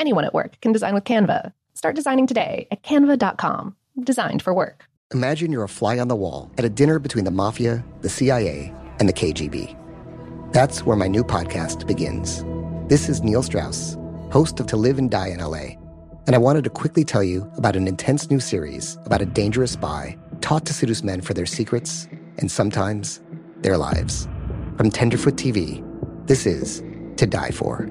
Anyone at work can design with Canva. Start designing today at canva.com. Designed for work. Imagine you're a fly on the wall at a dinner between the mafia, the CIA, and the KGB. That's where my new podcast begins. This is Neil Strauss, host of To Live and Die in LA. And I wanted to quickly tell you about an intense new series about a dangerous spy taught to seduce men for their secrets and sometimes their lives. From Tenderfoot TV, this is To Die For.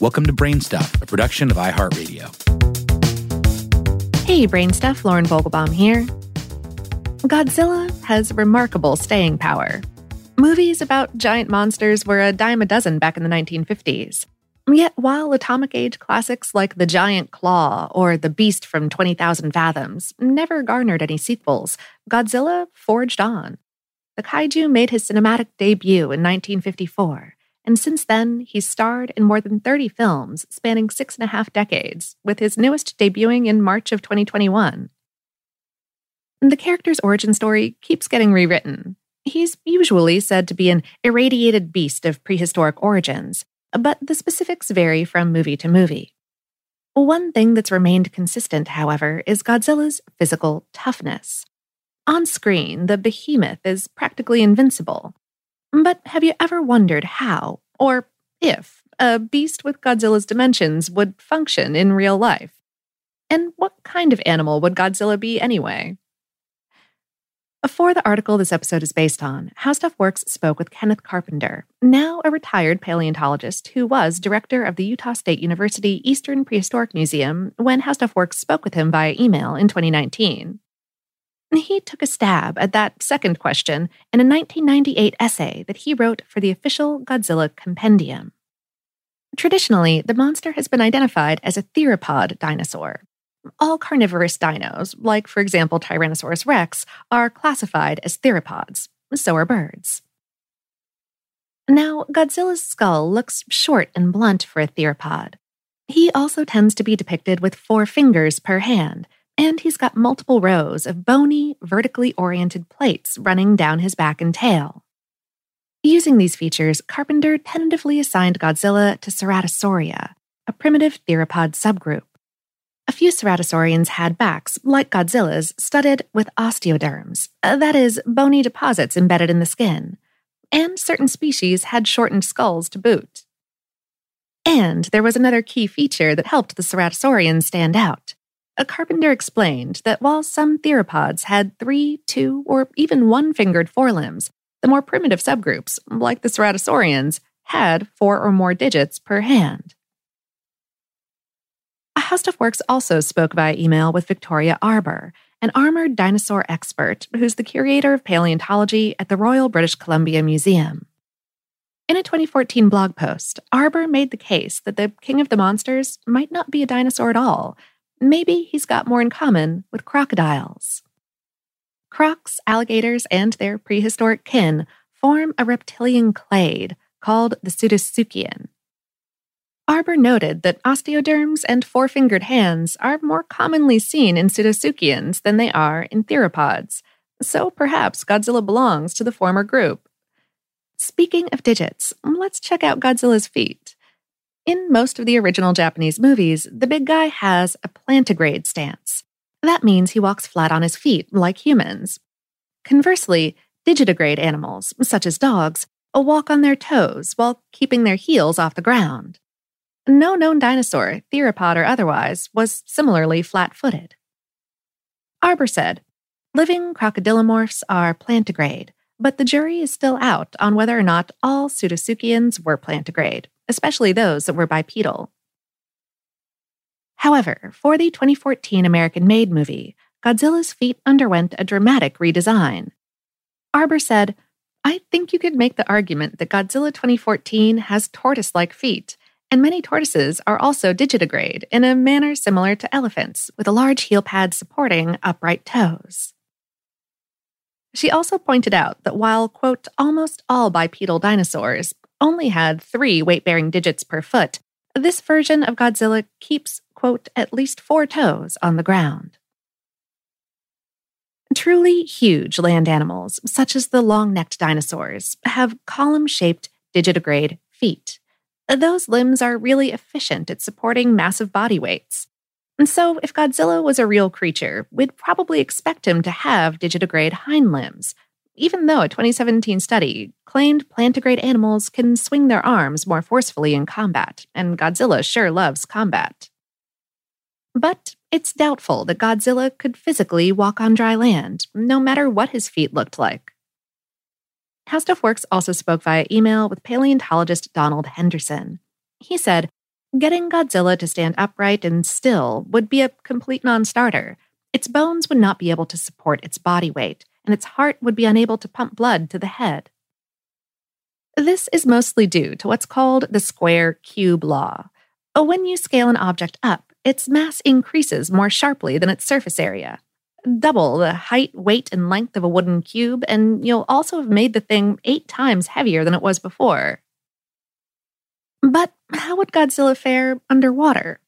Welcome to Brain Stuff, a production of iHeartRadio. Hey, Brain Stuff, Lauren Vogelbaum here. Godzilla has remarkable staying power. Movies about giant monsters were a dime a dozen back in the 1950s. Yet, while Atomic Age classics like The Giant Claw or The Beast from 20,000 Fathoms never garnered any sequels, Godzilla forged on. The kaiju made his cinematic debut in 1954, and since then, he's starred in more than 30 films spanning six and a half decades, with his newest debuting in March of 2021. The character's origin story keeps getting rewritten. He's usually said to be an irradiated beast of prehistoric origins, but the specifics vary from movie to movie. One thing that's remained consistent, however, is Godzilla's physical toughness. On screen, the behemoth is practically invincible. But have you ever wondered how, or if, a beast with Godzilla's dimensions would function in real life? And what kind of animal would Godzilla be anyway? For the article this episode is based on, How Stuff Works spoke with Kenneth Carpenter, now a retired paleontologist who was director of the Utah State University Eastern Prehistoric Museum when How Stuff Works spoke with him via email in 2019. He took a stab at that second question in a 1998 essay that he wrote for the official Godzilla Compendium. Traditionally, the monster has been identified as a theropod dinosaur. All carnivorous dinos, like for example Tyrannosaurus rex, are classified as theropods. So are birds. Now, Godzilla's skull looks short and blunt for a theropod. He also tends to be depicted with four fingers per hand, and he's got multiple rows of bony, vertically oriented plates running down his back and tail. Using these features, Carpenter tentatively assigned Godzilla to Ceratosauria, a primitive theropod subgroup. A few ceratosaurians had backs, like Godzilla's, studded with osteoderms, uh, that is, bony deposits embedded in the skin, and certain species had shortened skulls to boot. And there was another key feature that helped the ceratosaurians stand out a Carpenter explained that while some theropods had three, two, or even one fingered forelimbs, the more primitive subgroups, like the ceratosaurians, had four or more digits per hand. How Stuff Works also spoke via email with Victoria Arbour, an armored dinosaur expert who's the curator of paleontology at the Royal British Columbia Museum. In a 2014 blog post, Arbour made the case that the king of the monsters might not be a dinosaur at all, maybe he's got more in common with crocodiles. Crocs, alligators, and their prehistoric kin form a reptilian clade called the Pseudosuchian. Arbour noted that osteoderms and four fingered hands are more commonly seen in Pseudosuchians than they are in theropods, so perhaps Godzilla belongs to the former group. Speaking of digits, let's check out Godzilla's feet. In most of the original Japanese movies, the big guy has a plantigrade stance. That means he walks flat on his feet, like humans. Conversely, digitigrade animals, such as dogs, walk on their toes while keeping their heels off the ground. No known dinosaur, theropod or otherwise, was similarly flat footed. Arbour said, Living crocodilomorphs are plantigrade, but the jury is still out on whether or not all pseudosuchians were plantigrade especially those that were bipedal. However, for the 2014 American made movie, Godzilla's feet underwent a dramatic redesign. Arbour said, I think you could make the argument that Godzilla 2014 has tortoise like feet, and many tortoises are also digitigrade in a manner similar to elephants, with a large heel pad supporting upright toes. She also pointed out that while, quote, almost all bipedal dinosaurs, only had three weight bearing digits per foot, this version of Godzilla keeps, quote, at least four toes on the ground. Truly huge land animals, such as the long necked dinosaurs, have column shaped digitigrade feet. Those limbs are really efficient at supporting massive body weights. And so, if Godzilla was a real creature, we'd probably expect him to have digitigrade hind limbs, even though a 2017 study claimed plantigrade animals can swing their arms more forcefully in combat, and Godzilla sure loves combat. But it's doubtful that Godzilla could physically walk on dry land, no matter what his feet looked like. How Stuff Works also spoke via email with paleontologist Donald Henderson. He said, Getting Godzilla to stand upright and still would be a complete non starter. Its bones would not be able to support its body weight, and its heart would be unable to pump blood to the head. This is mostly due to what's called the square cube law. Uh, when you scale an object up, its mass increases more sharply than its surface area. Double the height, weight, and length of a wooden cube, and you'll also have made the thing eight times heavier than it was before. But how would Godzilla fare underwater?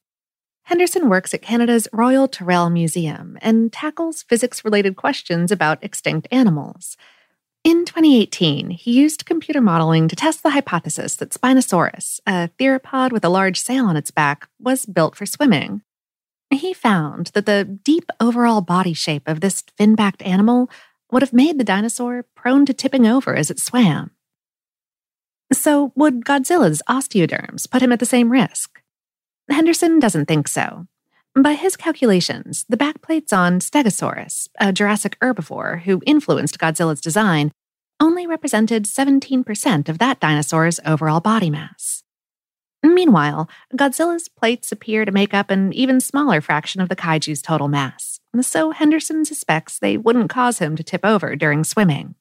Henderson works at Canada's Royal Tyrrell Museum and tackles physics related questions about extinct animals. In 2018, he used computer modeling to test the hypothesis that Spinosaurus, a theropod with a large sail on its back, was built for swimming. He found that the deep overall body shape of this fin backed animal would have made the dinosaur prone to tipping over as it swam. So, would Godzilla's osteoderms put him at the same risk? Henderson doesn't think so. By his calculations, the backplates on Stegosaurus, a Jurassic herbivore who influenced Godzilla's design, only represented 17% of that dinosaur's overall body mass. Meanwhile, Godzilla's plates appear to make up an even smaller fraction of the kaiju's total mass, so Henderson suspects they wouldn't cause him to tip over during swimming.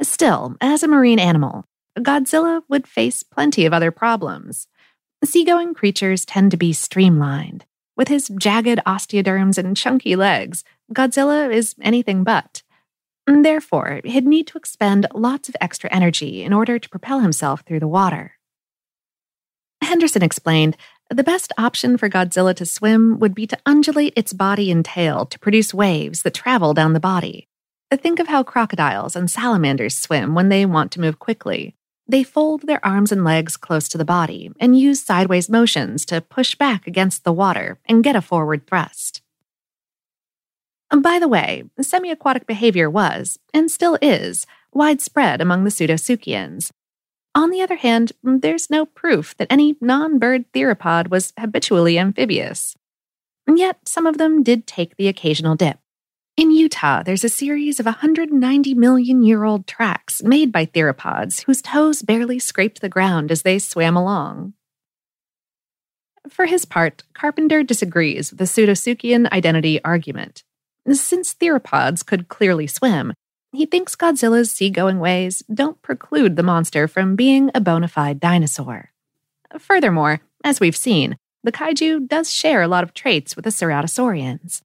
Still, as a marine animal, Godzilla would face plenty of other problems. Seagoing creatures tend to be streamlined. With his jagged osteoderms and chunky legs, Godzilla is anything but. Therefore, he'd need to expend lots of extra energy in order to propel himself through the water. Henderson explained the best option for Godzilla to swim would be to undulate its body and tail to produce waves that travel down the body. Think of how crocodiles and salamanders swim when they want to move quickly. They fold their arms and legs close to the body and use sideways motions to push back against the water and get a forward thrust. By the way, semi aquatic behavior was, and still is, widespread among the pseudosuchians. On the other hand, there's no proof that any non bird theropod was habitually amphibious. And yet, some of them did take the occasional dip. In Utah, there's a series of 190 million year old tracks made by theropods whose toes barely scraped the ground as they swam along. For his part, Carpenter disagrees with the Pseudosuchian identity argument. Since theropods could clearly swim, he thinks Godzilla's seagoing ways don't preclude the monster from being a bona fide dinosaur. Furthermore, as we've seen, the kaiju does share a lot of traits with the Ceratosaurians.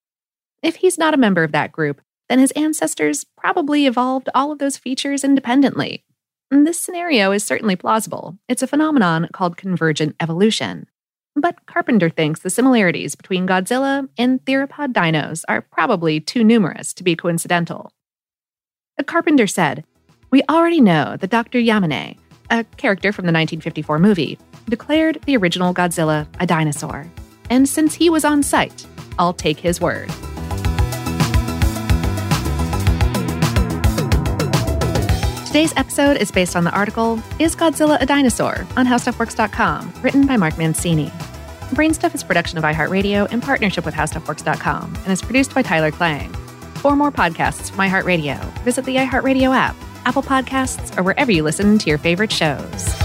If he's not a member of that group, then his ancestors probably evolved all of those features independently. This scenario is certainly plausible. It's a phenomenon called convergent evolution. But Carpenter thinks the similarities between Godzilla and theropod dinos are probably too numerous to be coincidental. Carpenter said, We already know that Dr. Yamane, a character from the 1954 movie, declared the original Godzilla a dinosaur. And since he was on site, I'll take his word. Today's episode is based on the article Is Godzilla a Dinosaur on HowStuffWorks.com, written by Mark Mancini. Brainstuff is production of iHeartRadio in partnership with HowStuffWorks.com and is produced by Tyler Klang. For more podcasts from iHeartRadio, visit the iHeartRadio app, Apple Podcasts, or wherever you listen to your favorite shows.